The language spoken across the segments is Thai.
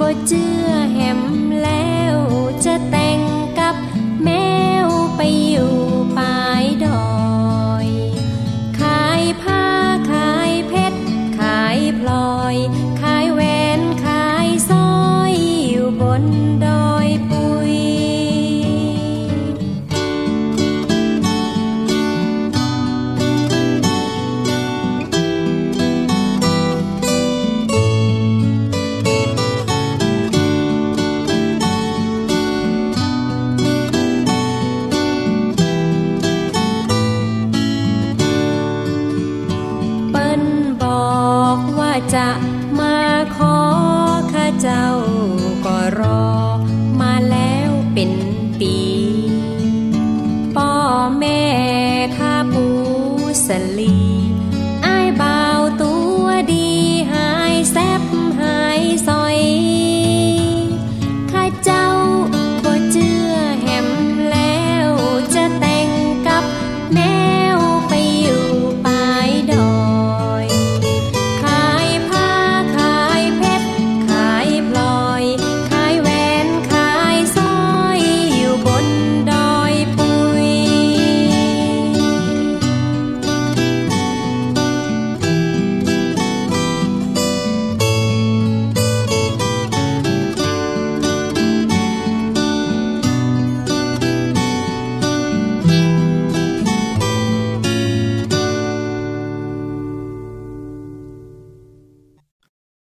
บ่เจือแหมแล้วจะแต่งกับแมวไปอยู่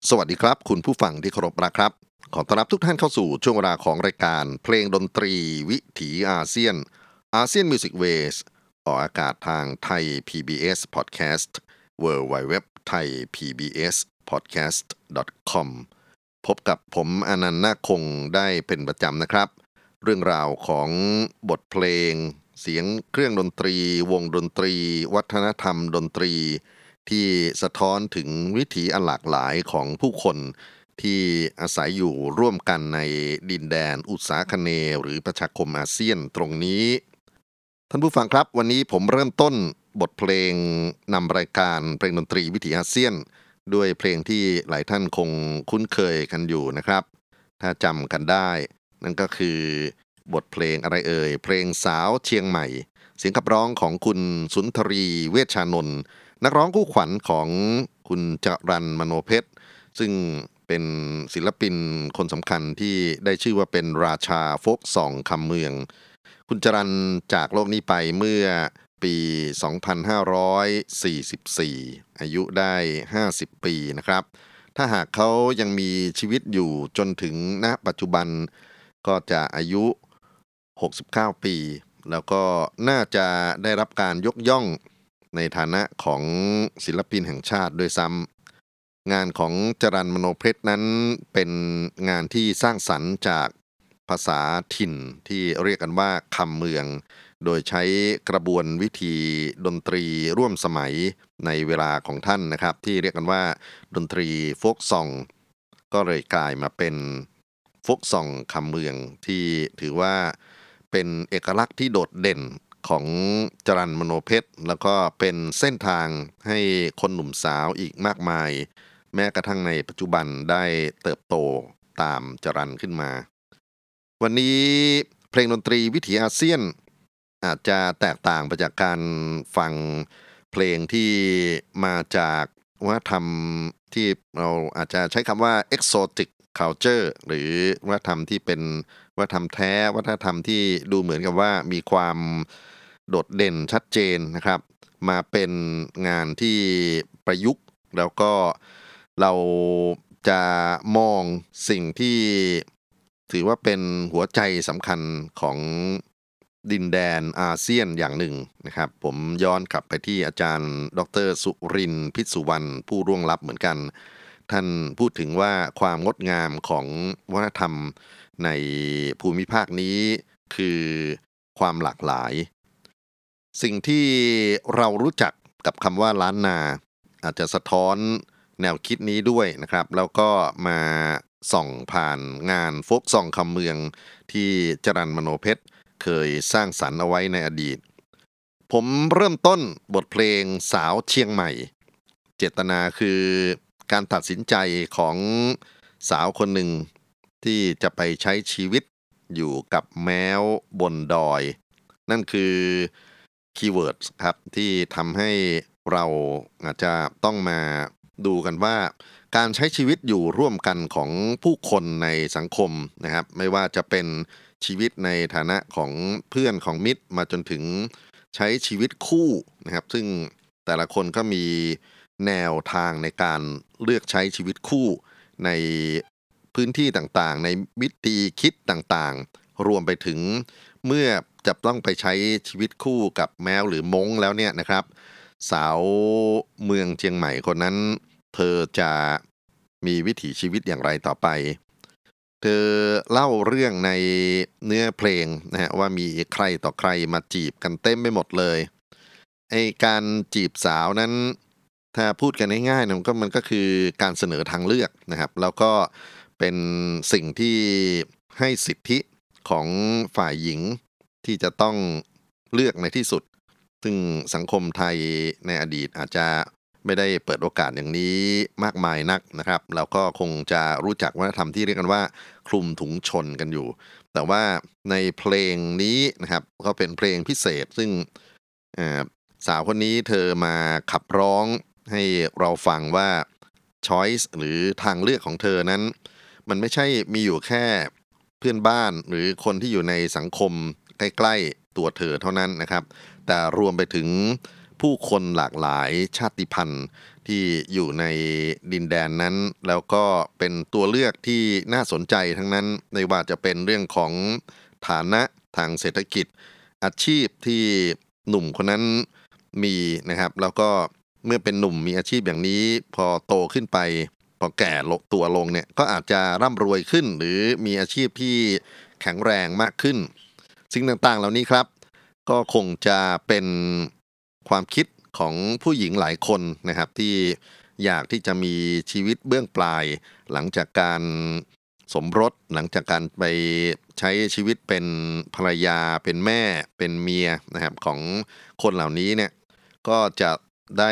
สวัสดีครับ คุณผู้ฟังที่เคารพนะครับ ขอต้อนรับทุกท่านเข้าสู่ช่วงเวลาของรายการ เพลงดนตรีวิถีอาเซียน ASEAN Music Ways ออกอากาศทางไทย PBS Podcast w w w t h a i PBS Podcast com พบกับผมอานันท์นาคคงได้เป็นประจำนะครับ เรื่องราวของบทเพลง เสียงเครื่องดนตรี วงดนตรี วัฒนธรรมดนตรี ที่สะท้อนถึงวิถีอันหลากหลายของผู้คนที่อาศัยอยู่ร่วมกันในดินแดนอุตสาคเนหรือประชาคมอาเซียนตรงนี้ ท่านผู้ฟังครับวันนี้ผมเริ่มต้นบทเพลงนำรายการเพลงดนตรีวิถีอาเซียน ด้วยเพลงที่หลายท่านคงคุ้นเคยกันอยู่นะครับ ถ้าจำกันได้ นั่นก็คือบทเพลงอะไรเอ่ย เพลงสาวเชียงใหม่ เสียงขับร้องของคุณสุนทรีเวชชานนท์ นักร้องคู่ขวัญของคุณจรันมโนเพชร ซึ่งเป็นศิลปินคนสำคัญที่ได้ชื่อว่าเป็นราชาโฟกสองคำเมือง คุณจรันจากโลกนี้ไปเมื่อปี 2544 อายุได้ 50 ปีนะครับ ถ้าหากเขายังมีชีวิตอยู่จนถึงณปัจจุบันก็จะอายุ 69 ปี แล้วก็น่าจะได้รับการยกย่อง ฐานะของศิลปินแห่งชาติด้วยซ้ำงานของจรันมโนเพชรนั้นเป็นงานที่สร้างสรรค์จากภาษาถิ่นที่เรียกกันว่าคำเมือง โดยใช้กระบวนวิธีดนตรีร่วมสมัยในเวลาของท่านนะครับ ที่เรียกกันว่าดนตรีโฟกซอง ก็เลยกลายมาเป็นโฟกซองคำเมืองที่ถือว่าเป็นเอกลักษณ์ที่โดดเด่น ของจรันมโนเพชร แล้วก็เป็นเส้นทางให้คนหนุ่มสาวอีกมากมาย แม้กระทั่งในปัจจุบันได้เติบโตตามจรันขึ้นมา วันนี้เพลงดนตรีวิถีอาเซียน อาจจะแตกต่างไปจากการฟังเพลงที่มาจากวัฒนธรรมที่เราอาจจะใช้คำว่า exotic culture หรือวัฒนธรรมที่เป็นวัฒนธรรมแท้วัฒนธรรมที่ดูเหมือนกับว่ามีความ โดดเด่นชัดเจนนะครับ มาเป็นงานที่ประยุกต์ แล้วก็เราจะมองสิ่งที่ถือว่าเป็นหัวใจสำคัญของดินแดนอาเซียนอย่างหนึ่งนะครับ ผมย้อนกลับไปที่อาจารย์ ดร สุรินพิษสุวรรณผู้ร่วงลับเหมือนกัน ท่านพูดถึงว่าความงดงามของวัฒนธรรมในภูมิภาคนี้คือความหลากหลาย สิ่งที่เรารู้จักกับคำว่าล้านนา อาจจะสะท้อนแนวคิดนี้ด้วยนะครับ แล้วก็มาส่องผ่านงาน folk song คำเมืองที่จรัล มโนเพ็ชร เคยสร้างสรรค์เอาไว้ในอดีต ผมเริ่มต้นบทเพลงสาวเชียงใหม่ เจตนาคือการตัดสินใจของสาวคนหนึ่ง ที่จะไปใช้ชีวิตอยู่กับแม้วบนดอย นั่นคือ keywordครับที่ทำให้เราอาจจะต้องมาดูกันว่า การใช้ชีวิตอยู่ร่วมกันของผู้คนในสังคมนะครับ ไม่ว่าจะเป็นชีวิตในฐานะของเพื่อนของมิตรมาจนถึงใช้ชีวิตคู่นะครับ ซึ่งแต่ละคนก็มีแนวทางในการเลือกใช้ชีวิตคู่ในพื้นที่ต่างๆ ในวิธีคิดต่างๆ รวมไปถึง เมื่อจะต้องไปใช้ชีวิตคู่กับแมวหรือมงแล้วเนี่ยนะครับ สาวเมืองเชียงใหม่คนนั้น เธอจะมีวิถีชีวิตอย่างไรต่อไป เธอเล่าเรื่องในเนื้อเพลงนะฮะว่ามีใครต่อใครมาจีบกันเต็มไปหมดเลยไอการจีบสาวนั้น ถ้าพูดกันง่ายๆมันก็มันก็คือการเสนอทางเลือกนะครับ แล้วก็เป็นสิ่งที่ให้สิทธิ ของฝ่ายหญิงที่จะต้องเลือกในที่สุด ซึ่งสังคมไทยในอดีตอาจจะไม่ได้เปิดโอกาสอย่างนี้มากมายนักนะครับ แล้วก็คงจะรู้จักวัฒนธรรมที่เรียกกันว่า คลุมถุงชนกันอยู่ แต่ว่าในเพลงนี้นะครับ ก็เป็นเพลงพิเศษซึ่งสาวคนนี้เธอมาขับร้องให้เราฟังว่า choice หรือทางเลือกของเธอนั้น มันไม่ใช่มีอยู่แค่ พื่อนบ้านหรือคนที่อยู่ในสังคมใกล้ๆตัวเธอเท่านั้นนะครับ แต่รวมไปถึงผู้คนหลากหลายชาติพันธุ์ที่อยู่ในดินแดนนั้น แล้วก็เป็นตัวเลือกที่น่าสนใจทั้งนั้นในว่าจะเป็นเรื่องของฐานะทางเศรษฐกิจ อาชีพที่หนุ่มคนนั้นมีนะครับ แล้วก็เมื่อเป็นหนุ่มมีอาชีพอย่างนี้ พอโตขึ้นไป พอแก่ลตัวลงเนี่ยก็อาจจะร่ำรวยขึ้น หรือมีอาชีพที่แข็งแรงมากขึ้น สิ่งต่างๆเหล่านี้ครับ ก็คงจะเป็นความคิดของผู้หญิงหลายคนนะครับ ที่อยากที่จะมีชีวิตเบื้องปลาย หลังจากการสมรสหลังจากการไปใช้ชีวิตเป็นภรรยาเป็นแม่เป็นเมียนะครับของคนเหล่านี้เนี่ยก็จะได้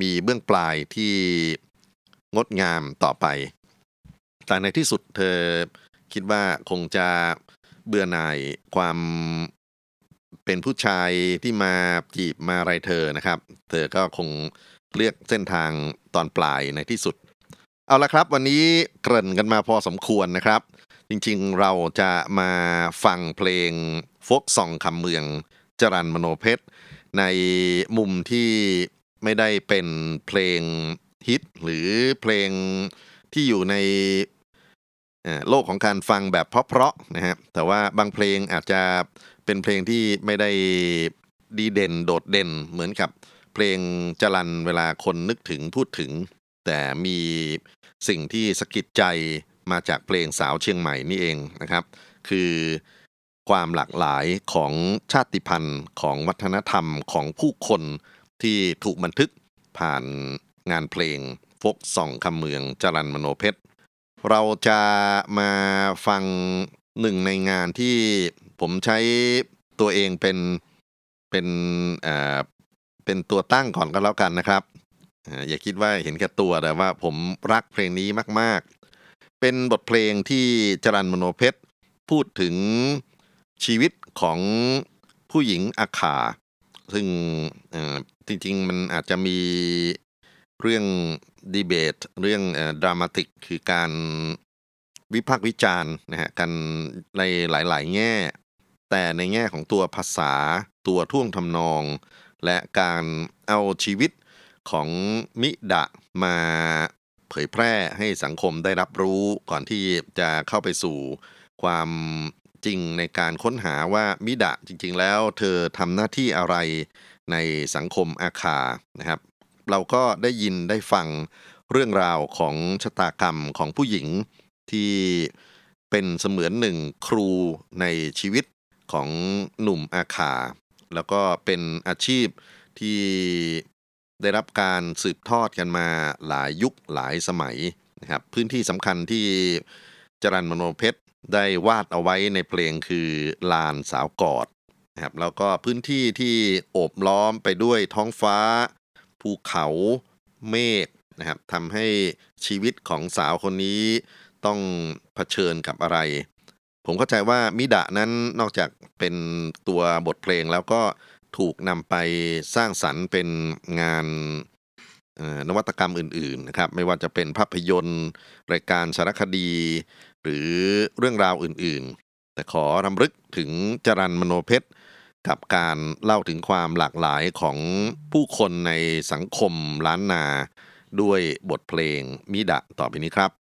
มีเบื้องปลายที่ งดงามต่อไป แต่ในที่สุดเธอคิดว่าคงจะเบื่อหน่ายความเป็นผู้ชายที่มาจีบมาอะไรเธอนะครับ เธอก็คงเลือกเส้นทางตอนปลายในที่สุด เอาละครับ วันนี้เกริ่นกันมาพอสมควรนะครับ จริงๆเราจะมาฟังเพลงโฟกซองคำเมืองจรันมโนเพชรในมุมที่ไม่ได้เป็นเพลง ฮิตหรือเพลงที่อยู่ในโลกของการฟังแบบเพราะๆนะฮะแต่ว่าบางเพลงอาจจะเป็นเพลงที่ไม่ได้ดีเด่นโดดเด่นเหมือนกับเพลงจรันเวลาคนนึกถึงพูดถึง แต่มีสิ่งที่สะกิดใจมาจากเพลงสาวเชียงใหม่นี่เองนะครับ คือความหลากหลายของชาติพันธุ์ของวัฒนธรรมของผู้คนที่ถูกบันทึกผ่าน งานเพลงฟกส่องคำเมืองจรันมโนเพชร เราจะมาฟังหนึ่งในงานที่ผมใช้ตัวเองเป็นเป็นเอ่อเป็นตัวตั้งก่อนก็แล้วกันนะครับ อย่าคิดว่าเห็นแค่ตัวแต่ว่าผมรักเพลงนี้มาก ๆ เป็นบทเพลงที่จรันมโนเพชร พูดถึงชีวิตของผู้หญิงอาขา ซึ่งจริง ๆ มันอาจจะมี เรื่องดีเบต เรื่องดรามาติกคือการวิพากษ์วิจารณ์นะฮะกันในหลาย ๆ แง่ แต่ในแง่ของตัวภาษาตัวท่วงทำนอง และการเอาชีวิตของมิดะมาเผยแพร่ให้สังคมได้รับรู้ก่อนที่จะเข้าไปสู่ความจริงในการค้นหาว่ามิดะจริง ๆ แล้ว เธอทำหน้าที่อะไรในสังคมอาคานะครับ เราก็ได้ยินได้ฟังเรื่องราวของชะตากรรมของผู้หญิงที่เป็นเสมือนหนึ่งครูในชีวิตของหนุ่มอาคาแล้วก็เป็นอาชีพที่ได้รับการสืบทอดกันมาหลายยุคหลายสมัยนะครับพื้นที่สำคัญที่จรันมโนเพชรได้วาดเอาไว้ในเพลงคือลานสาวกอดนะครับแล้วก็พื้นที่ที่โอบล้อมไปด้วยท้องฟ้า ภูเขาเมฆนะครับทำให้ชีวิตของสาวคนนี้ต้องเผชิญกับอะไร ผมเข้าใจว่ามิดะนั้นนอกจากเป็นตัวบทเพลงแล้วก็ถูกนำไปสร้างสรรค์เป็นงานนวัตกรรมอื่นๆนะครับไม่ว่าจะเป็นภาพยนตร์ รายการสารคดี หรือเรื่องราวอื่นๆ แต่ขอรำลึกถึงจรันมโนเพชร กับการเล่าถึงความหลากหลายของผู้คนในสังคมล้านนา ด้วยบทเพลงมิดะต่อไปนี้ครับ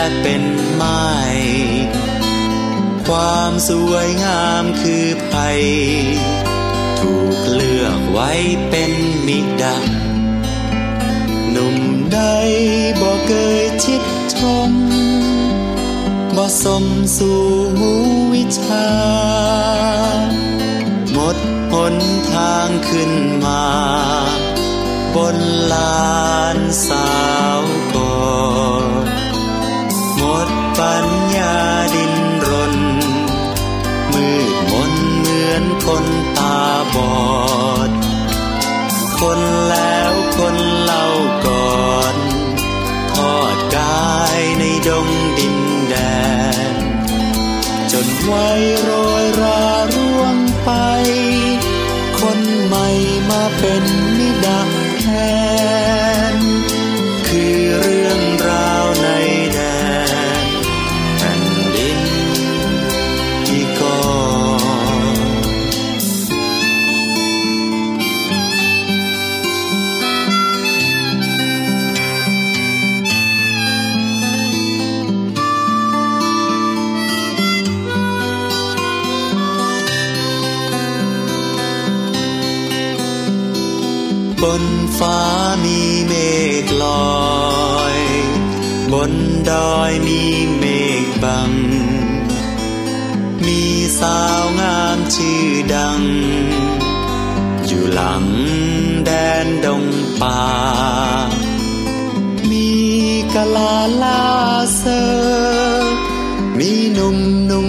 และเป็นไม้ความสวยงามคือภัยถูกเลือกไว้เป็นมิดาหนุ่มใดบ่เกยชิดชมบ่สมสู่หูวิชา หมดหนทางขึ้นมา บนลานสาว ญญาดินรน มืดมนเหมือนคนตาบอด คนแล้วคนเล่าก่อนทอดกายในดงดินแดน จนไว้โรยราร่วงไป คนใหม่มาเป็น บนฟ้ามีเมฆลอย บนดอยมีเมฆบัง มีสาวงามชื่อดัง อยู่หลังแดนดงป่า มีกะลาลาเซอมีหนุ่มหนุ่ม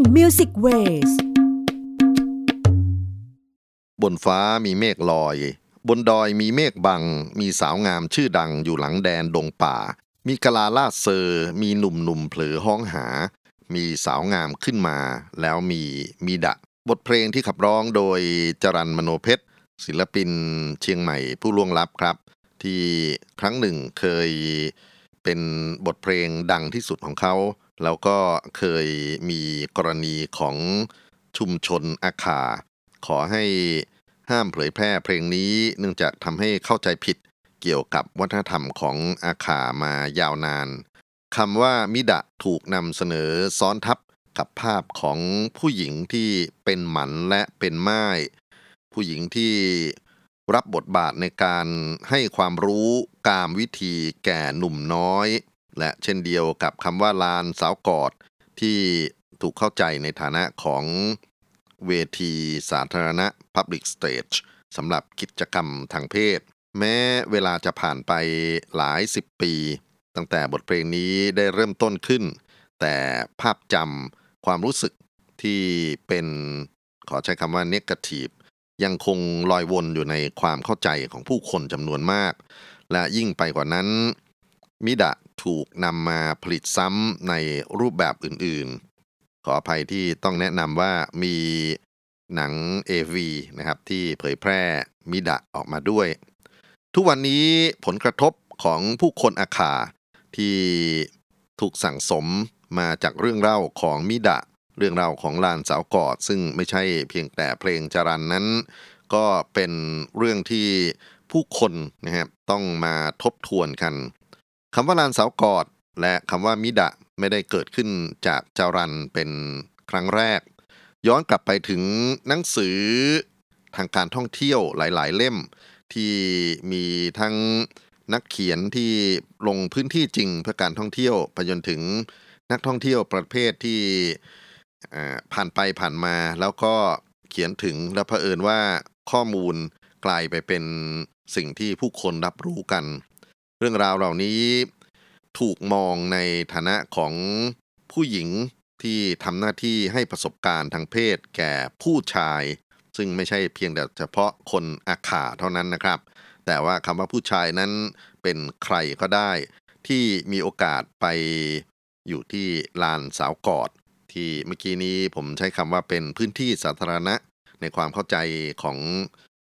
ASEAN Music Waysบนฟ้ามีเมฆลอย บนดอยมีเมฆบัง มีสาวงามชื่อดังอยู่หลังแดนดงป่า มีกะลาลาเซอร์ มีหนุ่มหนุ่มๆเผลอร้องหา มีสาวงามขึ้นมา แล้วมีมีดะ บทเพลงที่ขับร้องโดยจรัล มโนเพ็ชร ศิลปินเชียงใหม่ผู้ล่วงลับครับ ที่ครั้งหนึ่งเคยเป็นบทเพลงดังที่สุดของเขา แล้วก็เคยมีกรณีของชุมชนอาคา ขอให้ห้ามเผยแพร่เพลงนี้เนื่องจากทำให้เข้าใจผิดเกี่ยวกับวัฒนธรรมของอาขามายาวนานคำว่ามิดะถูกนำเสนอซ้อนทับกับภาพของผู้หญิงที่เป็นหมันและเป็นไม้ผู้หญิงที่รับบทบาทในการให้ความรู้กามวิธีแก่หนุ่มน้อย และเช่นเดียวกับคำว่าลานสาวกอดที่ถูกเข้าใจในฐานะของเวทีสาธารณะ Public Stage สำหรับกิจกรรมทางเพศ แม้เวลาจะผ่านไปหลายสิบปี ตั้งแต่บทเพลงนี้ได้เริ่มต้นขึ้น แต่ภาพจำความรู้สึกที่เป็นขอใช้คำว่า negative ยังคงลอยวนอยู่ในความเข้าใจของผู้คนจำนวนมาก และยิ่งไปกว่านั้น มิดะถูกนำมาผลิตซ้ำในรูปแบบอื่นๆ ขออภัยที่ต้องแนะนำว่ามีหนัง AV นะครับที่เผยแพร่มิดะออกมาด้วย ทุกวันนี้ผลกระทบของผู้คนอาคาที่ถูกสั่งสมมาจากเรื่องเล่าของมิดะ เรื่องราวของลานสาวกอด ซึ่งไม่ใช่เพียงแต่เพลงจรันนั้น ก็เป็นเรื่องที่ผู้คนนะครับต้องมาทบทวนกัน คำว่าลานเสากอด และคำว่ามิดะไม่ได้เกิดขึ้นจากจารันเป็นครั้งแรก ย้อนกลับไปถึงหนังสือทางการท่องเที่ยวหลาย ๆ เล่ม ที่มีทั้งนักเขียนที่ลงพื้นที่จริงเพื่อการท่องเที่ยวไปจนถึงนักท่องเที่ยวประเภทที่ผ่านไปผ่านมาแล้วก็เขียนถึงแล้วเผอิญว่าข้อมูลกลายไปเป็นสิ่งที่ผู้คนรับรู้กัน เรื่องราวเหล่านี้ถูกมองในฐานะของผู้หญิงที่ทำหน้าที่ให้ประสบการณ์ทางเพศแก่ผู้ชาย ซึ่งไม่ใช่เพียงแต่เฉพาะคนอาขาเท่านั้นนะครับ แต่ว่าคำว่าผู้ชายนั้นเป็นใครก็ได้ ที่มีโอกาสไปอยู่ที่ลานสาวกอด ที่เมื่อกี้นี้ผมใช้คำว่าเป็นพื้นที่สาธารณะ ในความเข้าใจของ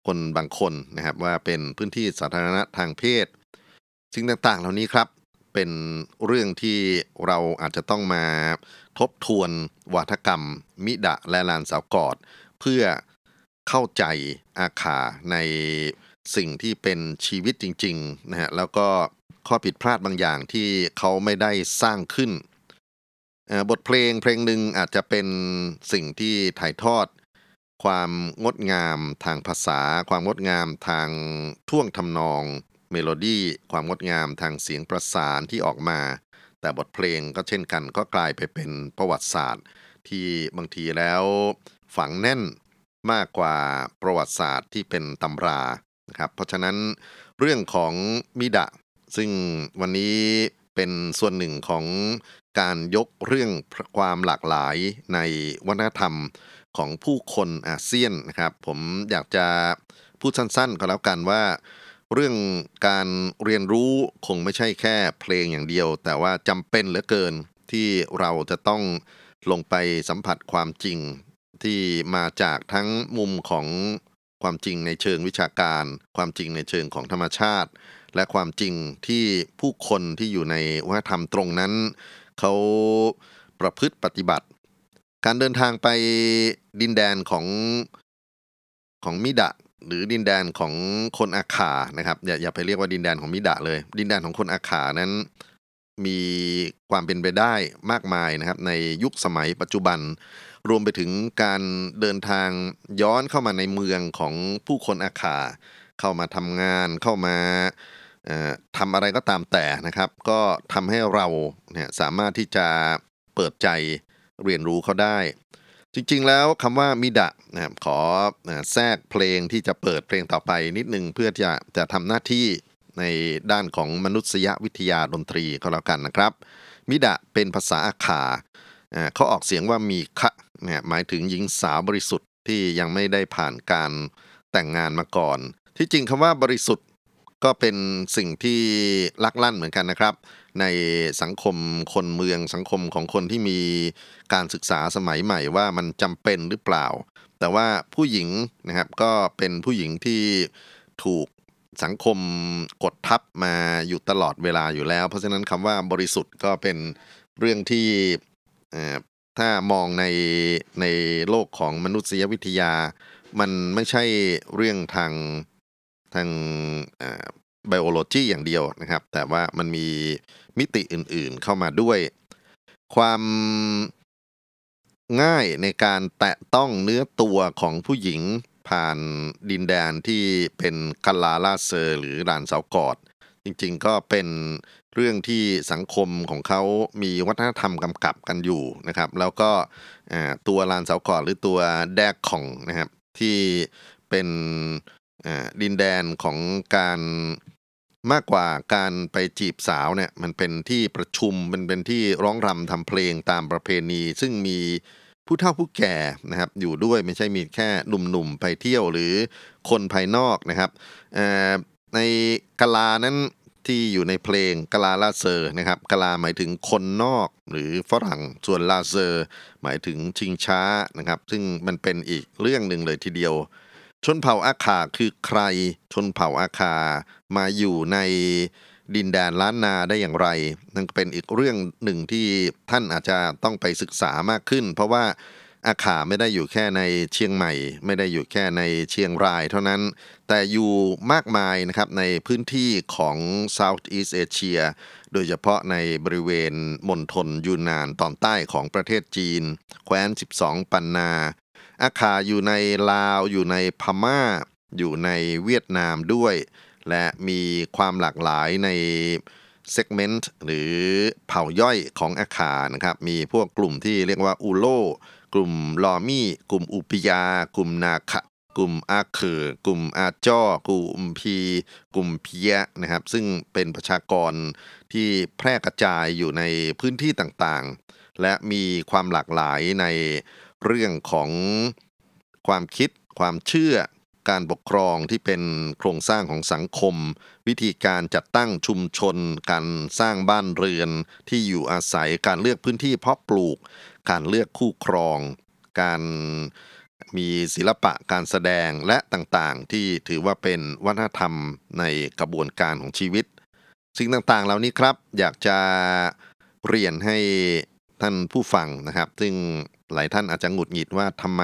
คนบางคนนะครับว่าเป็นพื้นที่สาธารณะทางเพศ สิ่งต่างๆ เหล่านี้ครับเป็นเรื่องที่เราอาจจะต้องมาทบทวนวาทกรรม มิดะและลานสาวกอด เพื่อเข้าใจอาข่าในสิ่งที่เป็นชีวิตจริงๆนะฮะแล้วก็ข้อผิดพลาดบางอย่างที่เขาไม่ได้สร้างขึ้น บทเพลงเพลงหนึ่งอาจจะเป็นสิ่งที่ถ่ายทอด ความงดงามทางภาษา ความงดงามทางท่วงทำนอง เมโลดี้ความงดงามทางเสียงประสานที่ออกมา แต่บทเพลงก็เช่นกันก็กลายไปเป็นประวัติศาสตร์ ที่บางทีแล้วฝังแน่นมากกว่าประวัติศาสตร์ที่เป็นตำรานะครับเพราะฉะนั้นเรื่องของมิดะ ซึ่งวันนี้เป็นส่วนหนึ่งของการยกเรื่องความหลากหลายในวัฒนธรรมของผู้คนอาเซียนนะครับ ผมอยากจะพูดสั้นๆ ก็แล้วกันว่า เรื่องการเรียนรู้คงไม่ใช่แค่เพลงอย่างเดียว แต่ว่าจำเป็นเหลือเกินที่เราจะต้องลงไปสัมผัสความจริง ที่มาจากทั้งมุมของความจริงในเชิงวิชาการ ความจริงในเชิงของธรรมชาติ และความจริงที่ผู้คนที่อยู่ในวัฒนธรรมตรงนั้น เขาประพฤติปฏิบัติ การเดินทางไปดินแดนของของมิดะ หรือดินแดนของคนอาขานะครับอย่าอย่าไปเรียกว่าดินแดนของมิดะเลย ดินแดนของคนอาขานั้น มีความเป็นไปได้มากมายนะครับ ในยุคสมัยปัจจุบัน รวมไปถึงการเดินทางย้อนเข้ามาในเมืองของผู้คนอาขาเข้ามาทำงานเข้ามาทำอะไรก็ตามแต่นะครับ ก็ทำให้เราเนี่ยสามารถที่จะเปิดใจเรียนรู้เขาได้ จริงๆแล้วคำว่ามิดะนะครับขอแทรกเพลงที่จะเปิดเพลงต่อไปนิดนึงเพื่อจะจะทำหน้าที่ในด้านของมนุษยวิทยาดนตรีก็แล้วกันนะครับ มิดะเป็นภาษาอาขาเขาออกเสียงว่ามีคะเนี่ยหมายถึงหญิงสาวบริสุทธิ์ที่ยังไม่ได้ผ่านการแต่งงานมาก่อน ที่จริงคำว่าบริสุทธิ์ก็เป็นสิ่งที่ลักลั่นเหมือนกันนะครับ ในสังคมคนเมืองสังคมของคนที่มีการศึกษาสมัยใหม่ว่ามันจำเป็นหรือเปล่า แต่ว่าผู้หญิงนะครับก็เป็นผู้หญิงที่ถูกสังคมกดทับมาอยู่ตลอดเวลาอยู่แล้ว เพราะฉะนั้นคำว่าบริสุทธิ์ก็เป็นเรื่องที่ถ้ามองในในโลกของมนุษยวิทยา มันไม่ใช่เรื่องทางทาง ไบโอโลจีอย่างเดียวนะครับ แต่ว่ามันมีมิติอื่นๆเข้ามาด้วย ความง่ายในการแตะต้องเนื้อตัวของผู้หญิงผ่านดินแดนที่เป็นกาลาลาเซอร์หรือลานเสากอด จริงๆก็เป็นเรื่องที่สังคมของเขามีวัฒนธรรมกำกับกันอยู่นะครับ แล้วก็ตัวลานเสากอดหรือตัวแดกของนะครับที่เป็นดินแดนของการ มากกว่าการไปจีบสาวเนี่ยมันเป็นที่ประชุมมันเป็นที่ร้องรำทำเพลงตามประเพณี ซึ่งมีผู้เฒ่าผู้แก่นะครับอยู่ด้วยไม่ใช่มีแค่หนุ่มๆไปเที่ยวหรือคนภายนอกนะครับในกาลานั้นที่อยู่ในเพลงกาลาลาเซอร์นะครับกาลาหมายถึงคนนอกหรือฝรั่งส่วนลาเซอร์ หมายถึงชิงช้านะครับ ซึ่งมันเป็นอีกเรื่องหนึ่งเลยทีเดียว ชนเผ่าอาคาคือใคร ชนเผ่าอาคามาอยู่ในดินแดนล้านนาได้อย่างไรนั่นเป็นอีกเรื่องหนึ่งที่ท่านอาจจะต้องไปศึกษามากขึ้น เพราะว่าอาขาไม่ได้อยู่แค่ในเชียงใหม่ ไม่ได้อยู่แค่ในเชียงรายเท่านั้น แต่อยู่มากมายนะครับในพื้นที่ของ Southeast Asia โดยเฉพาะในบริเวณมณฑลยูนนานตอนใต้ของประเทศจีน แคว้น 12 ปันนา อาคาอยู่ในลาวอยู่ในพม่า อยู่ในเวียดนามด้วย และมีความหลากหลายในเซกเมนต์หรือเผ่าย่อยของอาคานะครับ มีพวกกลุ่มที่เรียกว่าอูโลกลุ่มลอมี่ กลุ่มอุปยา กลุ่มนาคะกลุ่มอาเขอกลุ่มอาจ้อกลุ่มพี กลุ่มเพียนะครับ ซึ่งเป็นประชากรที่แพร่กระจายอยู่ในพื้นที่ต่างๆ และมีความหลากหลายใน เรื่องของความคิด ความเชื่อ การปกครองที่เป็นโครงสร้างของสังคม วิธีการจัดตั้งชุมชน การสร้างบ้านเรือนที่อยู่อาศัยการเลือกพื้นที่เพาะปลูก การเลือกคู่ครอง การมีศิลปะการแสดงและต่างๆ ที่ถือว่าเป็นวัฒนธรรมในกระบวนการของชีวิต สิ่งต่างๆ เหล่านี้ครับ อยากจะเรียนให้ท่านผู้ฟังนะครับ ซึ่งหลายท่านอาจจะหงุดหงิดว่าทำไม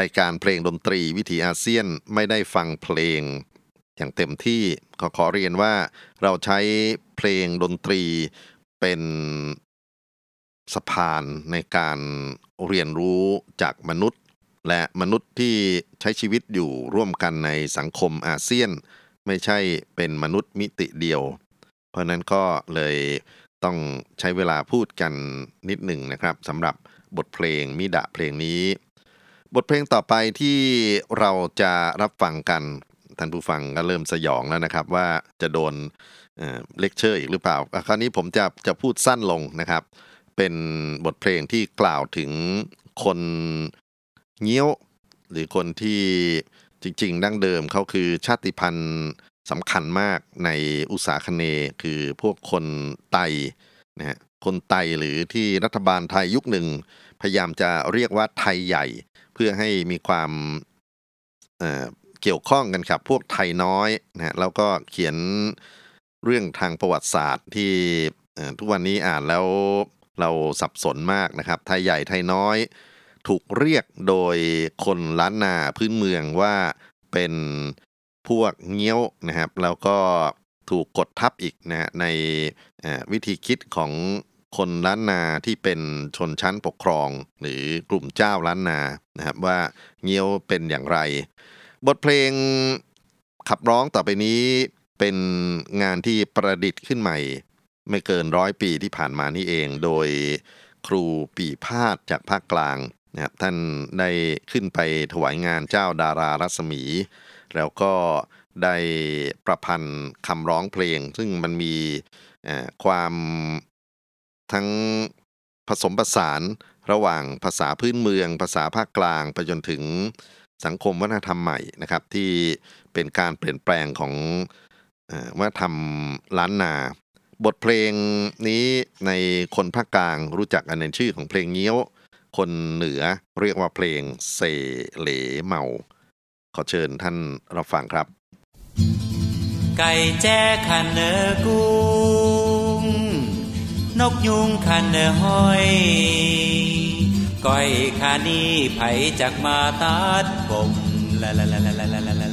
รายการเพลงดนตรีวิถีอาเซียนไม่ได้ฟังเพลง อย่างเต็มที่ขอขอเรียนว่าเราใช้เพลงดนตรีเป็นสะพานในการเรียนรู้จากมนุษย์ และมนุษย์ที่ใช้ชีวิตอยู่ร่วมกันในสังคมอาเซียน ไม่ใช่เป็นมนุษย์มิติเดียว เพราะนั้นก็เลยต้องใช้เวลาพูดกันนิดหนึ่งนะครับสำหรับ บทเพลงมิดะเพลงนี้ บทเพลงต่อไปที่เราจะรับฟังกันท่านผู้ฟังก็เริ่มสยองแล้วนะครับ ว่าจะโดนเลคเชอร์อีกหรือเปล่า คราวนี้ผมจะจะพูดสั้นลงนะครับ เป็นบทเพลงที่กล่าวถึงคนเงี้ยว หรือคนที่จริง ๆ ดั้งเดิมเขาคือชาติพันธุ์สำคัญมากในอุษาคเนย์ คือพวกคนไตนะฮะ คนไตหรือที่รัฐบาลไทยยุคหนึ่ง พยายามจะเรียกว่าไทยใหญ่ เพื่อให้มีความเเกี่ยวข้องกันครับ พวกไทยน้อยนะแล้วก็เขียนเรื่องทางประวัติศาสตร์ที่ทุกวันนี้อ่านแล้วเราสับสนมากนะครับ ไทยใหญ่ไทยน้อย ถูกเรียกโดยคนล้านนาพื้นเมืองว่าเป็นพวกเงี้ยวนะครับ แล้วก็ถูกกดทับอีกนะใน วิธีคิดของคนล้านนาที่เป็นชนชั้นปกครอง หรือกลุ่มเจ้าล้านนานะครับว่าเงี้ยวเป็นอย่างไร บทเพลงขับร้องต่อไปนี้เป็นงานที่ประดิษฐ์ขึ้นใหม่ ไม่เกินร้อยปีที่ผ่านมานี่เอง โดยครูปีพาดจากภาคกลางนะครับท่านได้ขึ้นไปถวายงานเจ้าดารารัศมี แล้วก็ได้ประพันธ์คำร้องเพลง ซึ่งมันมี ความทั้งผสมผสานระหว่างภาษาพื้นเมือง ภาษาภาคกลางไปจนถึงสังคมวัฒนธรรมใหม่นะครับ ที่เป็นการเปลี่ยนแปลงของว่าทำล้านนา บทเพลงนี้ในคนภาคกลางรู้จักอันในชื่อของเพลงเงี้ยวคนเหนือเรียกว่าเพลงเซเหลเมา ขอเชิญท่านรับฟังครับ ไก่แจ้คันเนอกุ้ง นกยุงคันเนอห้อย ก้อยคานี่ไผจักมาตัดผมลาลาลาลาลาลาลา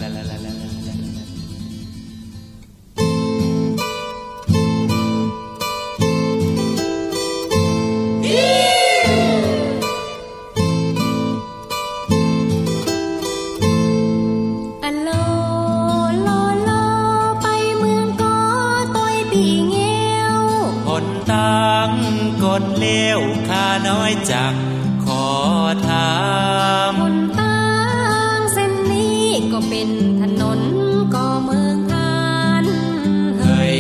จักขอถามนทางเส้นนี้ก็เป็นถนนก็เมืองทานเฮ้ย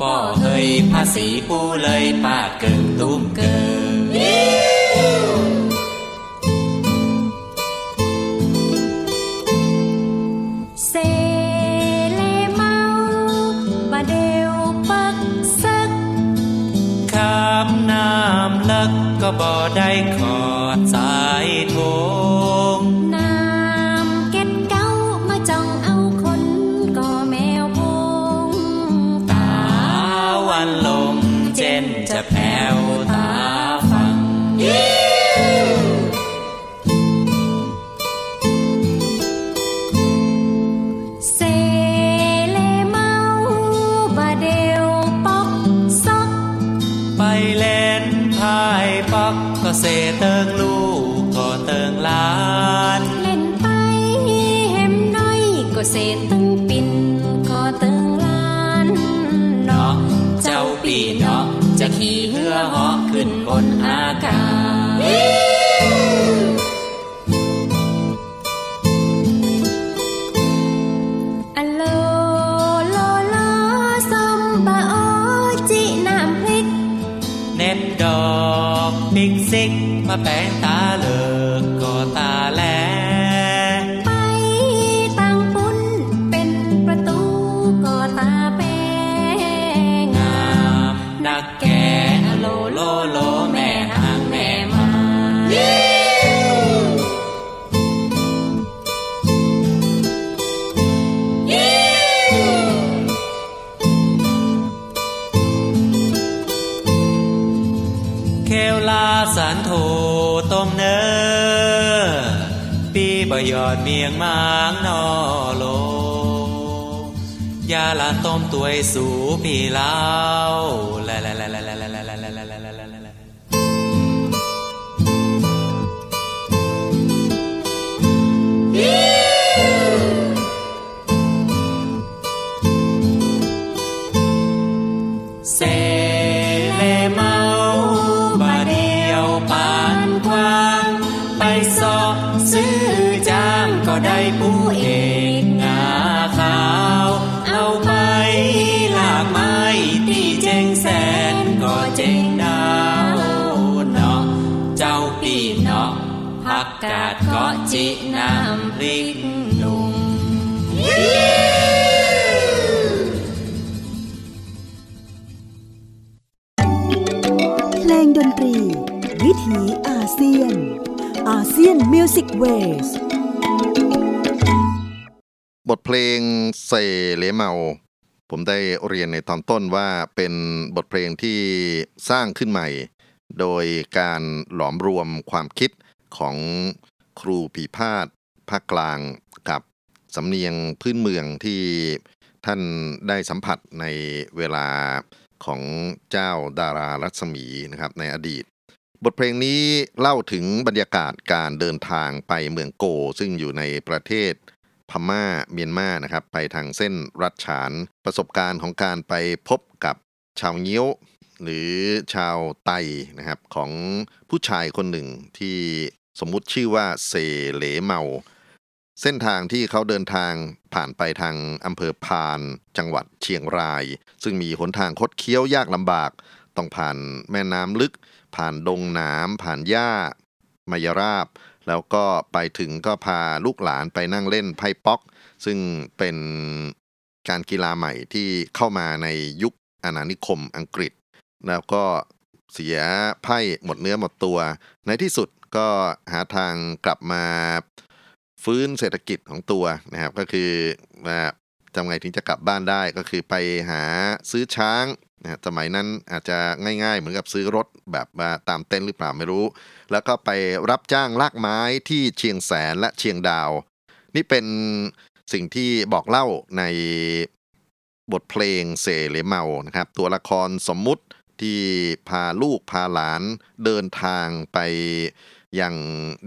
ป่อเฮ้ยภาษีปูเลยปากเกิงตุ้มเกิง ก็บ่ได้ขอดสายโทร Music Waysบทเพลงเซเลเมา ผมได้เรียนในตอนต้นว่าเป็นบทเพลงที่สร้างขึ้นใหม่ โดยการหลอมรวมความคิดของครูปี่พาทย์ภาคกลางกับสำเนียงพื้นเมืองที่ท่านได้สัมผัสในเวลาของเจ้าดารารัศมีนะครับในอดีต บทเพลงนี้เล่าถึงบรรยากาศการเดินทางไปเมืองโก ซึ่งอยู่ในประเทศพม่าเมียนมานะครับ ไปทางเส้นรัดฉาน ประสบการณ์ของการไปพบกับชาวเงี้ยว หรือชาวไตนะครับของผู้ชายคนหนึ่งที่สมมุติชื่อว่าเซเหลเมา เส้นทางที่เขาเดินทางผ่านไปทางอำเภอพานจังหวัดเชียงราย ซึ่งมีหนทางคดเคี้ยวยากลำบาก ต้องผ่านแม่น้ำลึก ผ่านดงหนามผ่านหญ้ามายราบ แล้วก็ไปถึงก็พาลูกหลานไปนั่งเล่นไพ่ป๊อก ซึ่งเป็นการกีฬาใหม่ที่เข้ามาในยุคอาณานิคมอังกฤษ แล้วก็เสียไพ่หมดเนื้อหมดตัว ในที่สุดก็หาทางกลับมาฟื้นเศรษฐกิจของตัวนะครับ ก็คือว่าทำไงถึงจะกลับบ้านได้ก็คือไปหาซื้อช้าง นะสมัยนั้นอาจจะง่ายๆ เหมือนกับซื้อรถแบบว่าตามเต้นหรือเปล่าไม่รู้ แล้วก็ไปรับจ้างลากไม้ที่เชียงแสนและเชียงดาว นี่เป็นสิ่งที่บอกเล่าในบทเพลงเสเหลเมานะครับ ตัวละครสมมุติที่พาลูกพาหลานเดินทางไปยัง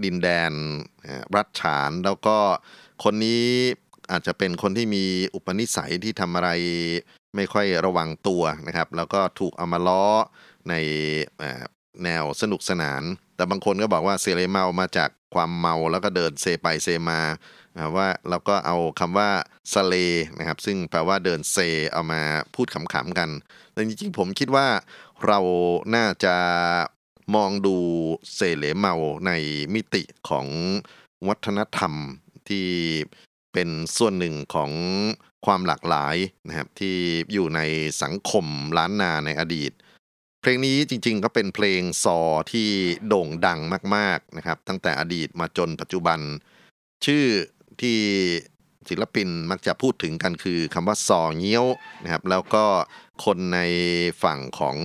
ดินแดนรัฐฉาน แล้วก็คนนี้อาจจะเป็นคนที่มีอุปนิสัยที่ทำอะไร ไม่ค่อยระวังตัวนะครับ แล้วก็ถูกเอามาล้อในแนวสนุกสนาน แต่บางคนก็บอกว่าเซเลเมามาจากความเมาแล้วก็เดินเซไปเซมาอ่าว่าเราก็เอาคำว่าสเลนะครับ ซึ่งแปลว่าเดินเซเอามาพูดขำๆกัน แต่จริงๆผมคิดว่าเราน่าจะมองดูเซเลเมาในมิติของวัฒนธรรมที่เป็นส่วนหนึ่งของ ความหลากหลายนะครับที่อยู่ในสังคมล้านนาในอดีต เพลงนี้จริงๆก็เป็นเพลงซอที่โด่งดังมากๆนะครับ ตั้งแต่อดีตมาจนปัจจุบัน ชื่อที่ศิลปินมักจะพูดถึงกันคือคำว่าซอเงี้ยวนะครับแล้วก็คนในฝั่งของ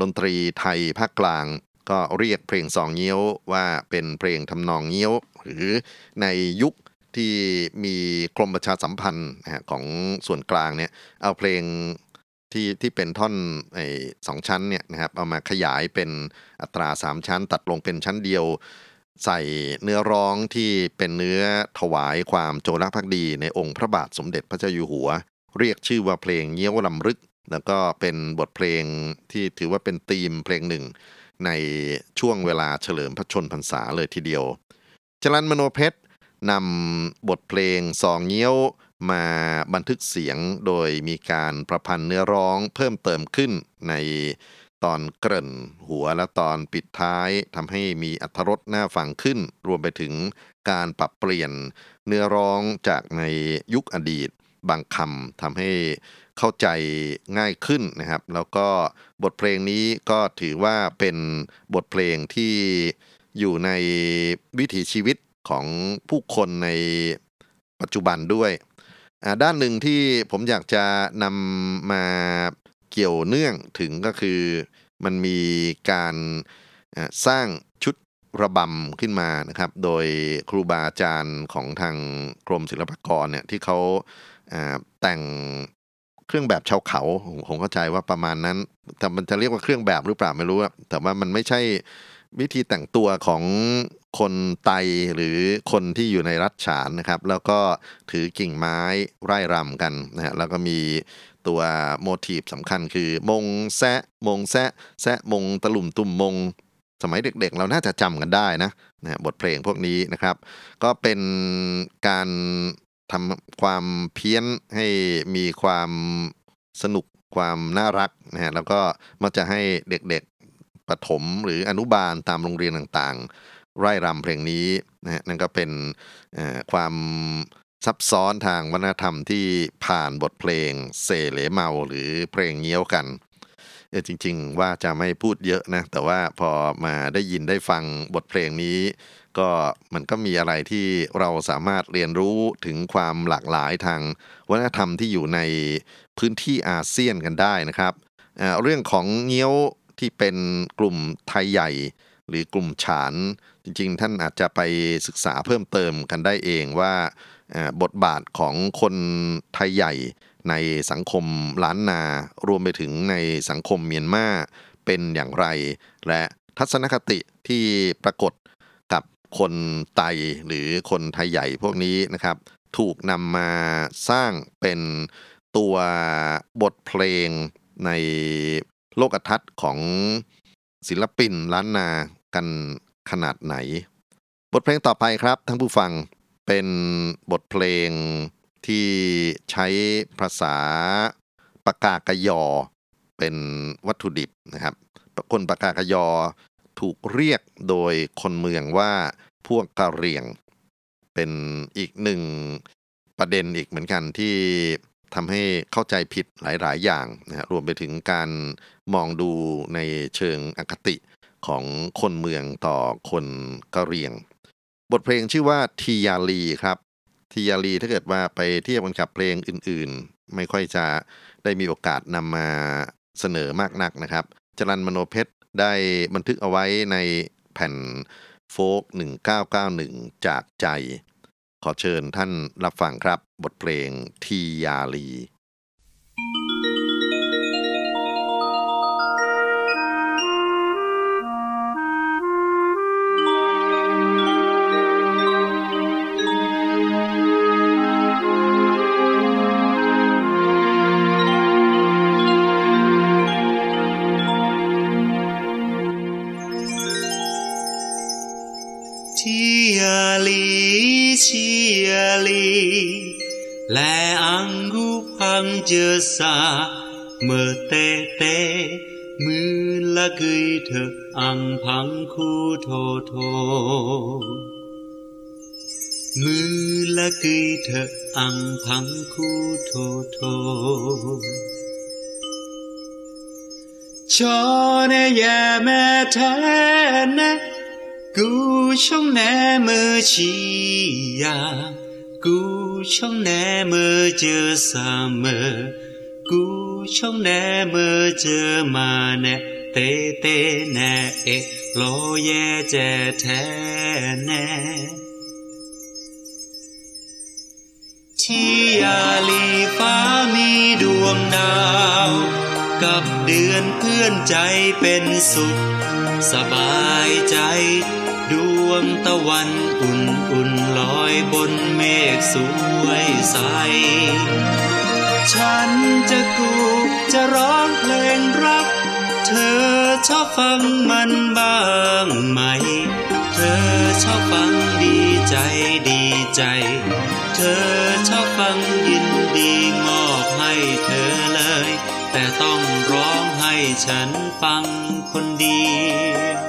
ดนตรีไทยภาคกลาง ก็เรียกเพลงซองเงี้ยวว่าเป็นเพลงทำนองเงี้ยว หรือในยุค ที่มีกรมประชาสัมพันธ์ของส่วนกลางเนี่ยเอาเพลงที่ที่เป็นท่อนไอ้สองชั้นเนี่ยนะครับเอามาขยายเป็นอัตราสามชั้น ตัดลงเป็นชั้นเดียว ใส่เนื้อร้องที่เป็นเนื้อถวายความโจรภักดีในองค์พระบาทสมเด็จพระเจ้าอยู่หัว เรียกชื่อว่าเพลงเงี้ยวลำลึก แล้วก็เป็นบทเพลงที่ถือว่าเป็นธีมเพลงหนึ่ง ในช่วงเวลาเฉลิมพระชนพรรษาเลยทีเดียวจรันมโนเพชร นำบทเพลงซองเงี้ยวมาบันทึกเสียงโดยมีการประพันธ์เนื้อร้องเพิ่มเติมขึ้นในตอนเกริ่นหัวและตอนปิดท้ายทำให้มีอัธรสน่าฟังขึ้น รวมไปถึงการปรับเปลี่ยนเนื้อร้องจากในยุคอดีต บางคำทำให้เข้าใจง่ายขึ้นนะครับ แล้วก็บทเพลงนี้ก็ถือว่าเป็นบทเพลงที่อยู่ในวิถีชีวิต ของผู้คนในปัจจุบันด้วย ด้านหนึ่งที่ผมอยากจะนำมาเกี่ยวเนื่องถึงก็คือมันมีการสร้างชุดระบำขึ้นมานะครับ โดยครูบาอาจารย์ของทางกรมศิลปากรเนี่ยที่เขาแต่งเครื่องแบบชาวเขาผมเข้าใจว่าประมาณนั้น แต่มันจะเรียกว่าเครื่องแบบหรือเปล่าไม่รู้แต่ว่ามันไม่ใช่วิธีแต่งตัวของคนไตหรือคนที่อยู่ในรัฐฉานนะครับ แล้วก็ถือกิ่งไม้ไร่รำกันนะฮะแล้วก็มีตัวโมทีฟสำคัญคือมงแซะมงแซะแซะมงตะลุ่มตุ่มมง สมัยเด็กๆ เราน่าจะจำกันได้นะนะบทเพลงพวกนี้นะครับ ก็เป็นการทำความเพี้ยนให้มีความสนุกความน่ารักนะฮะแล้วก็มักจะให้เด็กๆประถมหรืออนุบาลตามโรงเรียนต่างๆ ไร่รำเพลงนี้นะฮะนั่นก็เป็นความซับซ้อนทางวัฒนธรรมที่ผ่านบทเพลงเซเหลเมาหรือเพลงเงี้ยวกันเออจริง ๆ ว่าจะไม่พูดเยอะนะ แต่ว่าพอมาได้ยินได้ฟังบทเพลงนี้ ก็มันก็มีอะไรที่เราสามารถเรียนรู้ถึงความหลากหลายทางวัฒนธรรมที่อยู่ในพื้นที่อาเซียนกันได้นะครับเเรื่องของเงี้ยวที่เป็นกลุ่มไทยใหญ่ หรือกลุ่มฉานจริงๆ ท่านอาจจะไปศึกษาเพิ่มเติมกันได้เองว่าบทบาทของคนไทยใหญ่ในสังคมล้านนา รวมไปถึงในสังคมเมียนมาเป็นอย่างไร และทัศนคติที่ปรากฏกับคนไตหรือคนไทยใหญ่พวกนี้นะครับ ถูกนำมาสร้างเป็นตัวบทเพลงในโลกทัศน์ของศิลปินล้านนา กันขนาดไหน บทเพลงต่อไปครับท่านผู้ฟังเป็นบทเพลงที่ใช้ภาษาปากากยอ เป็นวัตถุดิบนะครับ คนปากากยอถูกเรียกโดยคนเมืองว่าพวกกะเหรี่ยง เป็นอีกหนึ่งประเด็นอีกเหมือนกันที่ทำให้เข้าใจผิดหลาย ๆ อย่างนะฮะรวมไปถึงการมองดูในเชิงอคติ ของคนเมืองต่อคนกะเหรี่ยง บทเพลงชื่อว่าทียาลีครับทียาลีถ้าเกิดว่าไปเทียบกันกับเพลงอื่นๆ ไม่ค่อยจะได้มีโอกาสนำมาเสนอมากนักนะครับ จรันมโนเพชรได้บันทึกเอาไว้ในแผ่นโฟก1991 จากใจ ขอเชิญท่านรับฟังครับบทเพลงทียาลี อังพังคูโทโทมือละกุยเธออังพังคูโทโท cho nên nhà mẹ thế nè cú trong nè mơ chi ya cú trong nè mơ chưa xa mơ cú trong nè mơ chưa mà nè tê tê nè ê lo ye chè thế nè ที่อาลีฟ้ามีดวงดาวกับเดือนเพื่อนใจเป็นสุข สบายใจ ดวงตะวันอุ่นอุ่นลอยบนเมฆสวยใส ฉันจะกูจะร้องเพลงรัก เธอชอบฟังมันบ้างไหม เธอชอบฟังดีใจดีใจ เธอชอบฟังยินดีมอบให้เธอเลย แต่ต้องร้องให้ฉันฟังคนเดียว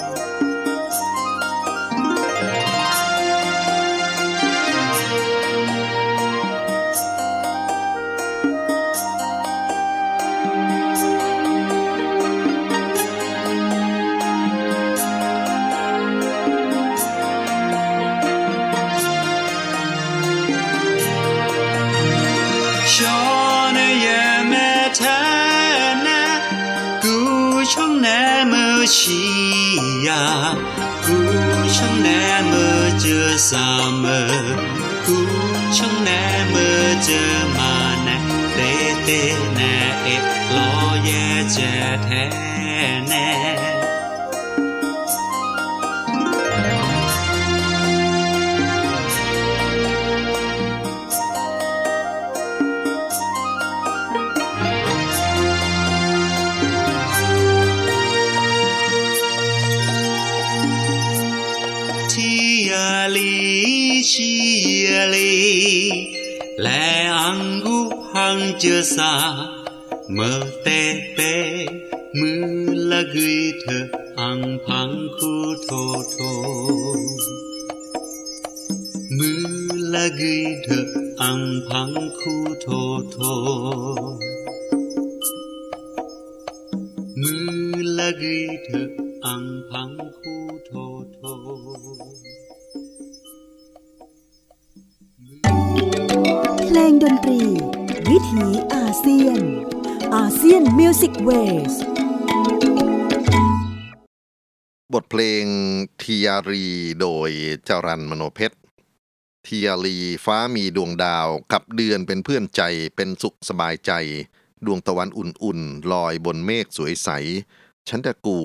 chưa xa mơ tê tê mưa là gửi thơ ăn phăng khu thô thô mưa là gửi thơ ăn phăng khu thô thô mưa là gửi thơ ăn phăng khu thô thô เพลงดนตรี ถีอาเซียน ASEAN Music Waysบทเพลงทียารีโดยจรัล มโนเพ็ชรทียารีฟ้ามีดวงดาวกับเดือนเป็นเพื่อนใจเป็นสุขสบายใจ ดวงตะวันอุ่นๆ ลอยบนเมฆสวยใส ฉันจะกู่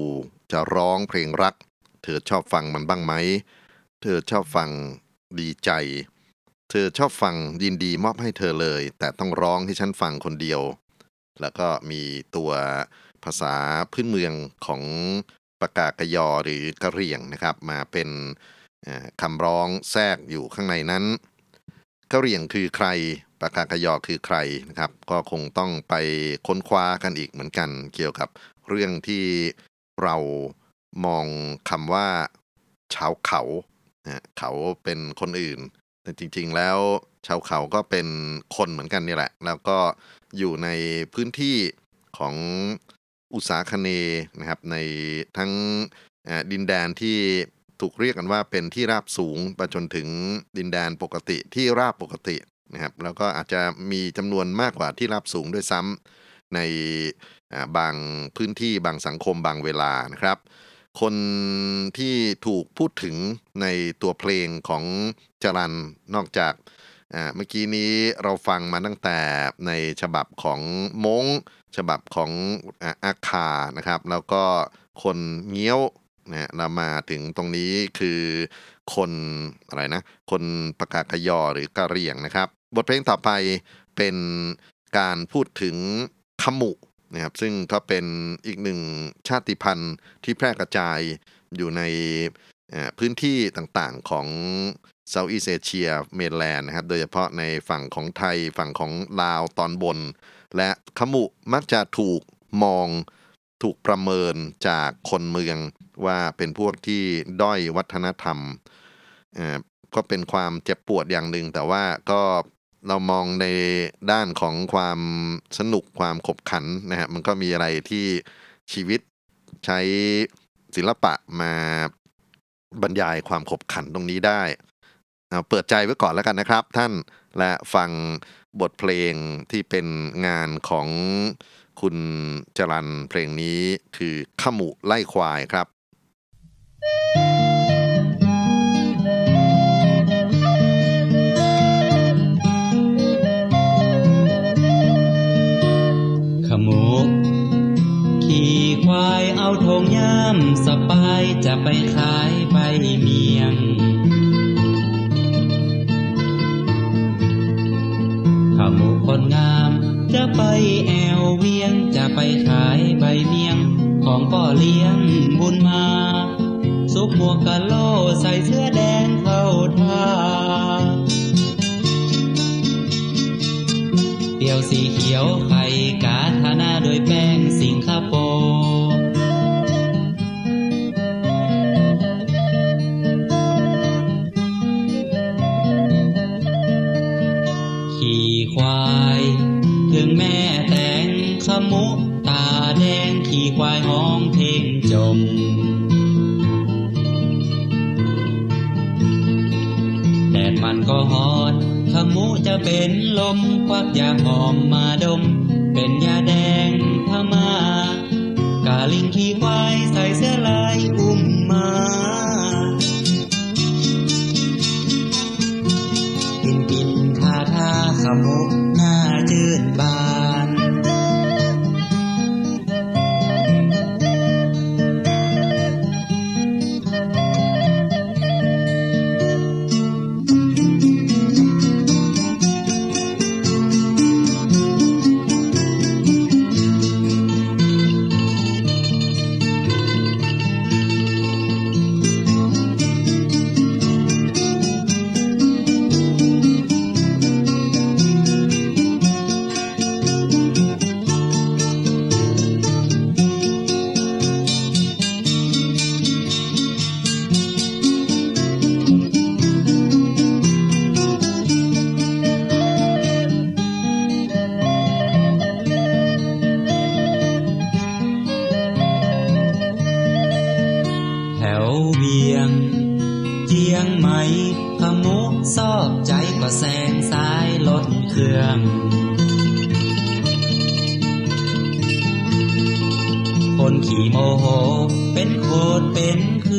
จะร้องเพลงรัก เธอชอบฟังมันบ้างไหม เธอชอบฟังดีใจ เธอชอบฟังยินดีมอบให้เธอเลย แต่ต้องร้องให้ฉันฟังคนเดียว แล้วก็มีตัวภาษาพื้นเมืองของปากากยอหรือกะเหรี่ยงนะครับ มาเป็นคำร้องแทรกอยู่ข้างในนั้นกะเหรี่ยงคือใครปากากยอคือใครนะครับ ก็คงต้องไปค้นคว้ากันอีกเหมือนกัน เกี่ยวกับเรื่องที่เรามองคำว่าชาวเขาเขาเป็นคนอื่น แต่จริง ๆ แล้วชาวเขาก็เป็นคนเหมือนกันนี่แหละ แล้วก็อยู่ในพื้นที่ของอุตสาคเนนะครับ ในทั้งดินแดนที่ถูกเรียกกันว่าเป็นที่ราบสูงไปจนถึงดินแดนปกติที่ราบปกตินะครับแล้วก็อาจจะมีจำนวนมากกว่าที่ราบสูงด้วยซ้ำในบางพื้นที่บางสังคมบางเวลานะครับ คนที่ถูกพูดถึงในตัวเพลงของจรันนอกจากเมื่อกี้นี้เราฟังมาตั้งแต่ในฉบับของมงฉบับของอาคานะครับ แล้วก็คนเงี้ยวนะเรามาถึงตรงนี้คือคนอะไรนะ คนปากากยอหรือกะเรียงนะครับ บทเพลงต่อไปเป็นการพูดถึงขมุ นะครับซึ่งก็เป็นอีกหนึ่งชาติพันธุ์ที่แพร่กระจายอยู่ในพื้นที่ต่างๆของเซาท์อีสเอเชียเมนแลนด์นะครับ โดยเฉพาะในฝั่งของไทยฝั่งของลาวตอนบน และขมุมักจะถูกมองถูกประเมินจากคนเมืองว่าเป็นพวกที่ด้อยวัฒนธรรม ก็เป็นความเจ็บปวดอย่างหนึ่งแต่ว่าก็ เรามองในด้านของความสนุกความขบขันนะฮะมันก็มีอะไรที่ชีวิตใช้ศิลปะมาบรรยายความขบขันตรงนี้ได้เอาเปิดใจไว้ก่อนแล้วกันนะครับ ท่านและฟังบทเพลงที่เป็นงานของคุณจรันเพลงนี้คือขมุไล่ควายครับข ขี่ควายเอาธงย่ำสบายจะไปขายใบเมียงขมุกคนงาม จะไปแอวเวียงจะไปขายใบเมียง ของพ่อเลี้ยงบุญมาซุกหมวกกะโลใส่เสื้อแดงเข้าท่าเตียวสีเขียวไข่กา มุจะเป็นล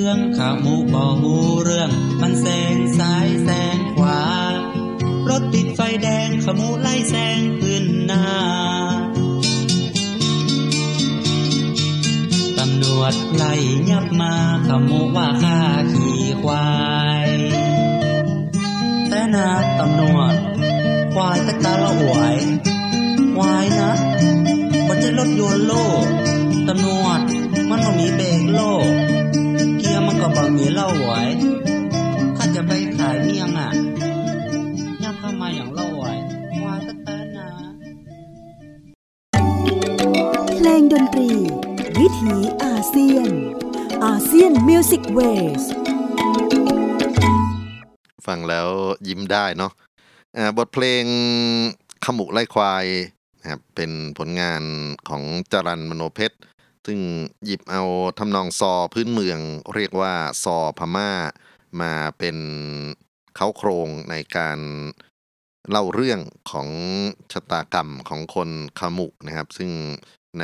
องขามูบ่หูเรื่อง มันแซงซ้ายแซงขวา รถติดไฟแดงขมูไล่แซงขึ้นหน้าตำรวจไล่ยับมาขมูว่าข้าขี่ควายแต่นาตำรวจควายตะตาละหวยควายนะมันจะรถยนต์โลกตำรวจมันบ่มีเบรกโลก ซียนมิวสิกเวสฟังแล้วยิ้มได้เนาะอ่าบทเพลงขมุไล่ควายนะครับเป็นผลงานของจรันมโนเพชร ซึ่งหยิบเอาทำนองซอพื้นเมืองเรียกว่าซอพม่า มาเป็นเขาโครงในการเล่าเรื่องของชะตากรรมของคนขมุนะครับ ซึ่งใน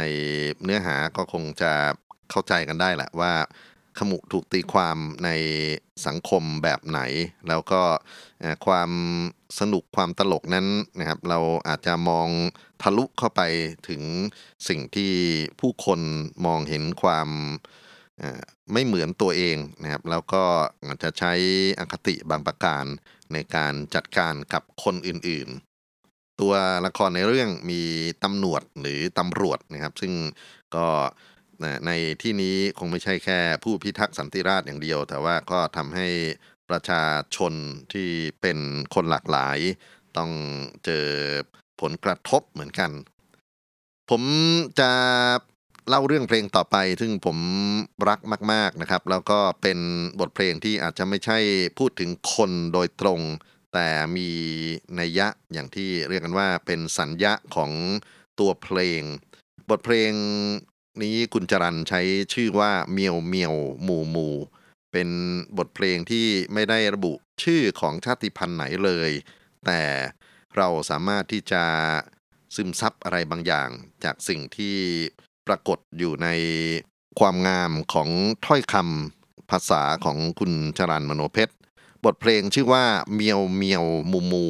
เนื้อหาก็คงจะเข้าใจกันได้แหละว่า ขมุถูกตีความในสังคมแบบไหน แล้วก็ความสนุกความตลกนั้นนะครับเราอาจจะมองทะลุเข้าไปถึงสิ่งที่ผู้คนมองเห็นความไม่เหมือนตัวเองนะครับแล้วก็อาจจะใช้อคติบางประการในการจัดการกับคนอื่นๆ ตัวละครในเรื่องมีตำรวจหรือตำรวจนะครับ ซึ่งก็ นะในที่นี้คงไม่ใช่แค่ผู้พิทักษ์สันติราษฎร์อย่างเดียว แต่ว่าก็ทำให้ประชาชนที่เป็นคนหลากหลาย ต้องเจอผลกระทบเหมือนกัน ผมจะเล่าเรื่องเพลงต่อไป ซึ่งผมรักมาก ๆนะครับ แล้วก็เป็นบทเพลงที่อาจจะไม่ใช่พูดถึงคนโดยตรง แต่มีนัยยะอย่างที่เรียกกันว่าเป็นสัญญะของตัวเพลง บทเพลง นี้คุณจรันใช้ชื่อว่าเมียวเมียวหมูหมูเป็นบทเพลงที่ไม่ได้ระบุชื่อของชาติพันธุ์ไหนเลย แต่เราสามารถที่จะซึมซับอะไรบางอย่าง จากสิ่งที่ปรากฏอยู่ในความงามของถ้อยคำภาษาของคุณจรันมโนเพชร บทเพลงชื่อว่าเมียวเมียวมูมู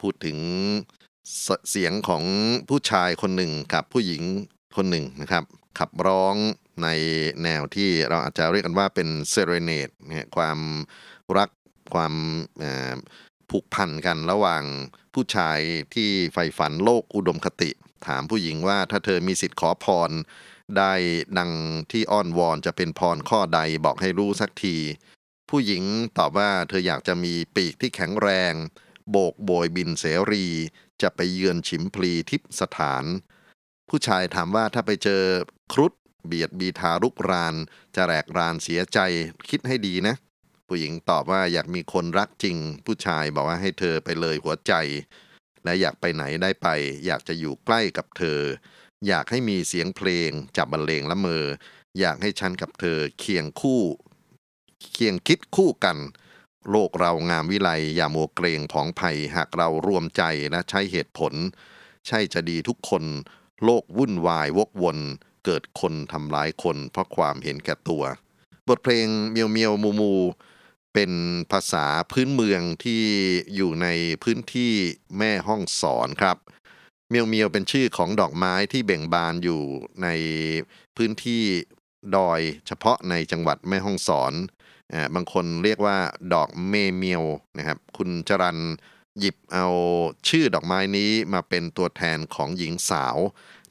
พูดถึงเสเสียงของผู้ชายคนหนึ่งกับผู้หญิง คนหนึ่งนะครับ ขับร้องในแนวที่เราอาจจะเรียกกันว่าเป็นเซเรเนตเนี่ยความรักความผูกพันกันระหว่างผู้ชายที่ใฝ่ฝันโลกอุดมคติ ถามผู้หญิงว่าถ้าเธอมีสิทธิ์ขอพร ได้ดังที่อ้อนวอนจะเป็นพรข้อใดบอกให้รู้สักที ผู้หญิงตอบว่าเธออยากจะมีปีกที่แข็งแรง โบกโบยบินเสรี จะไปเยือนฉิมพลีทิพสถาน ผู้ชายถามว่าถ้าไปเจอครุฑเบียดบีทารุกราน จะแหลกรานเสียใจคิดให้ดีนะ ผู้หญิงตอบว่าอยากมีคนรักจริง ผู้ชายบอกว่าให้เธอไปเลยหัวใจ และอยากไปไหนได้ไป อยากจะอยู่ใกล้กับเธอ อยากให้มีเสียงเพลง จับบรรเลงละเมอ อยากให้ฉันกับเธอเคียงคู่ เคียงคิดคู่กัน โลกเรางามวิไลอย่ามัวเกรงผองภัยหากเรารวมใจและใช้เหตุผล ใช่จะดีทุกคน โลกวุ่นวายวกวน เกิดคนทำร้ายคน เพราะความเห็นแก่ตัว บทเพลงเมียวเมียวมูมู เป็นภาษาพื้นเมืองที่อยู่ในพื้นที่แม่ห้องสอนครับ เมียวเมียวเป็นชื่อของดอกไม้ที่เบ่งบานอยู่ในพื้นที่ดอยเฉพาะในจังหวัดแม่ห้องสอนอบางคนเรียกว่าดอกเมเมียวนะครับ คุณจรัน หยิบเอาชื่อดอกไม้นี้มาเป็นตัวแทนของหญิงสาว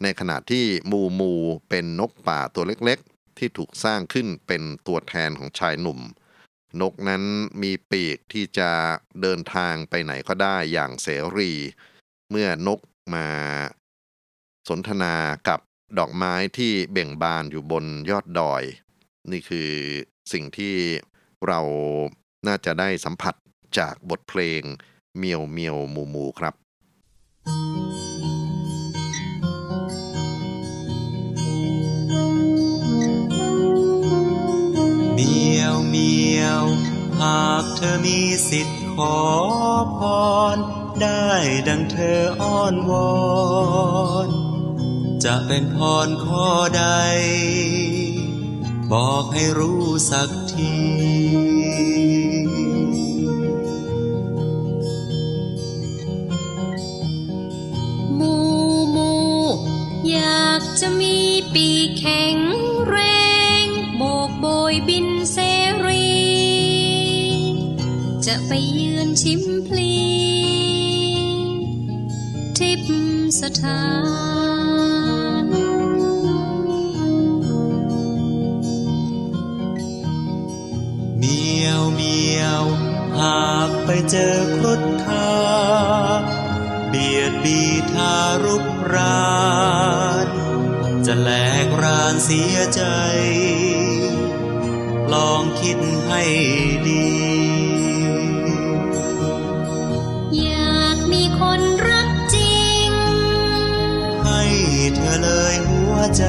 ในขณะที่มูมูเป็นนกป่าตัวเล็กๆ ที่ถูกสร้างขึ้นเป็นตัวแทนของชายหนุ่ม นกนั้นมีปีกที่จะเดินทางไปไหนก็ได้อย่างเสรี เมื่อนกมาสนทนากับดอกไม้ที่เบ่งบานอยู่บนยอดดอย นี่คือสิ่งที่เราน่าจะได้สัมผัสจากบทเพลง เมียวเมียวมูมูครับ เมียวเมียวหากเธอมีสิทธิ์ขอพร ได้ดังเธออ้อนวอน จะเป็นพรข้อใด บอกให้รู้สักที มูมู อยากจะมีปีกแข็งแรง โบกโบยบินเสรี จะไปยืนชิมพลีทิพสถานเมียวเมียวหากไปเจอครุฑทา สียใจ ลองคิดให้ดีอยากมีคนรักจริง ให้เธอเลยหัวใจ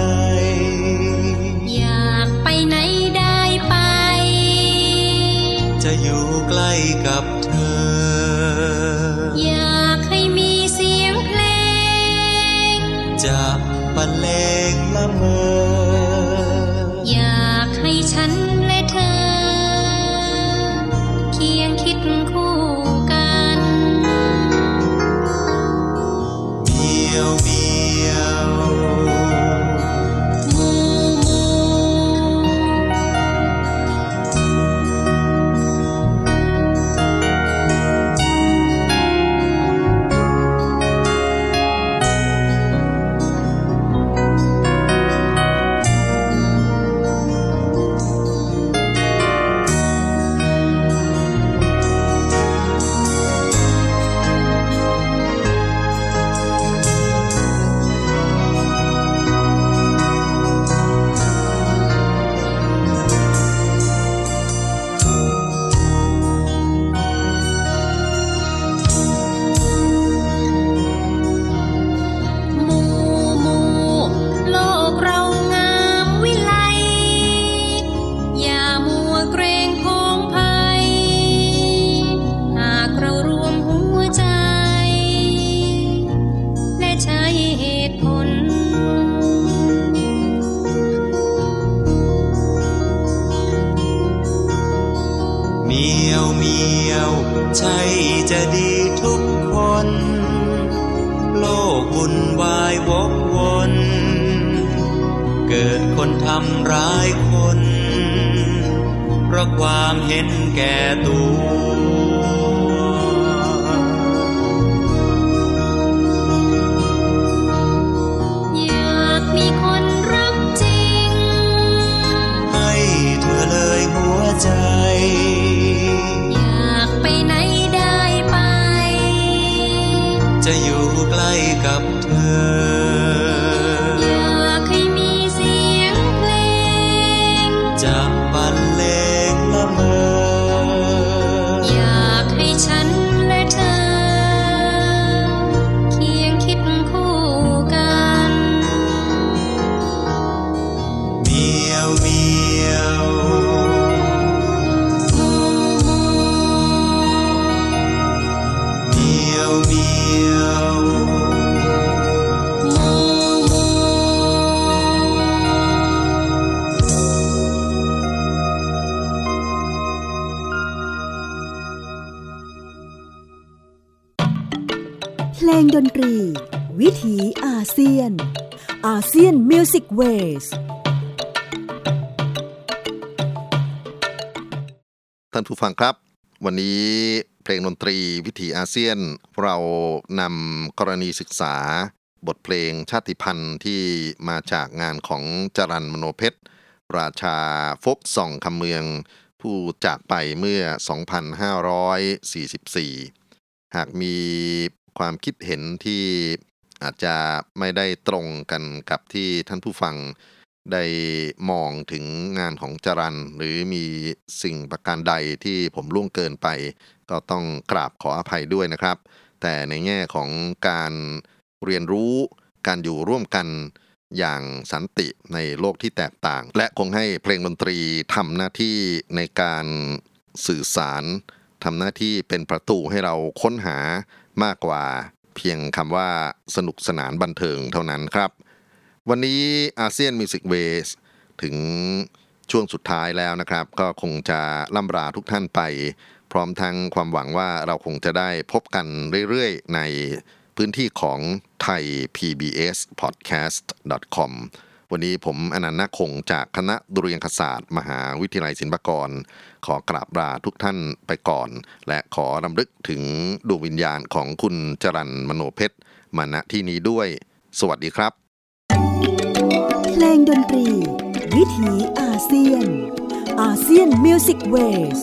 เพลงดนตรี วิถีอาเซียน ASEAN Music Waysท่านผู้ฟังครับ วันนี้เพลงดนตรีวิถีอาเซียน เรานำกรณีศึกษา บทเพลงชาติพันธุ์ที่มาจากงานของจรัล มโนเพ็ชร ราชา folk song คำเมือง ผู้จากไปเมื่อ 2544 หากมี ความคิดเห็นที่อาจจะไม่ได้ตรงกันกับที่ท่านผู้ฟังได้มองถึงงานของจรันหรือมีสิ่งประการใดที่ผมล่วงเกินไป ก็ต้องกราบขออภัยด้วยนะครับ แต่ในแง่ของการเรียนรู้การอยู่ร่วมกันอย่างสันติในโลกที่แตกต่าง และคงให้เพลงดนตรีทำหน้าที่ในการสื่อสารทำหน้าที่เป็นประตูให้เราค้นหา มากกว่าเพียงคำว่าสนุกสนานบันเทิงเท่านั้นครับ วันนี้อาเซียนมิวสิกเวสถึงช่วงสุดท้ายแล้วนะครับ ก็คงจะล่ำลาทุกท่านไป พร้อมทั้งความหวังว่าเราคงจะได้พบกันเรื่อยๆ ในพื้นที่ของไทย PBS Podcast com วันนี้ผมอนันต์นาคงจากคณะดุเรียางคศาสตร์ มหาวิทยาลัยศิลปากร ขอกราบลาทุกท่านไปก่อน และขอรำลึกถึงดวงวิญญาณของคุณจรันมโนเพชรมาณที่นี้ด้วย สวัสดีครับ เพลงดนตรี วิถีอาเซียนอาเซียนมิวสิกเวส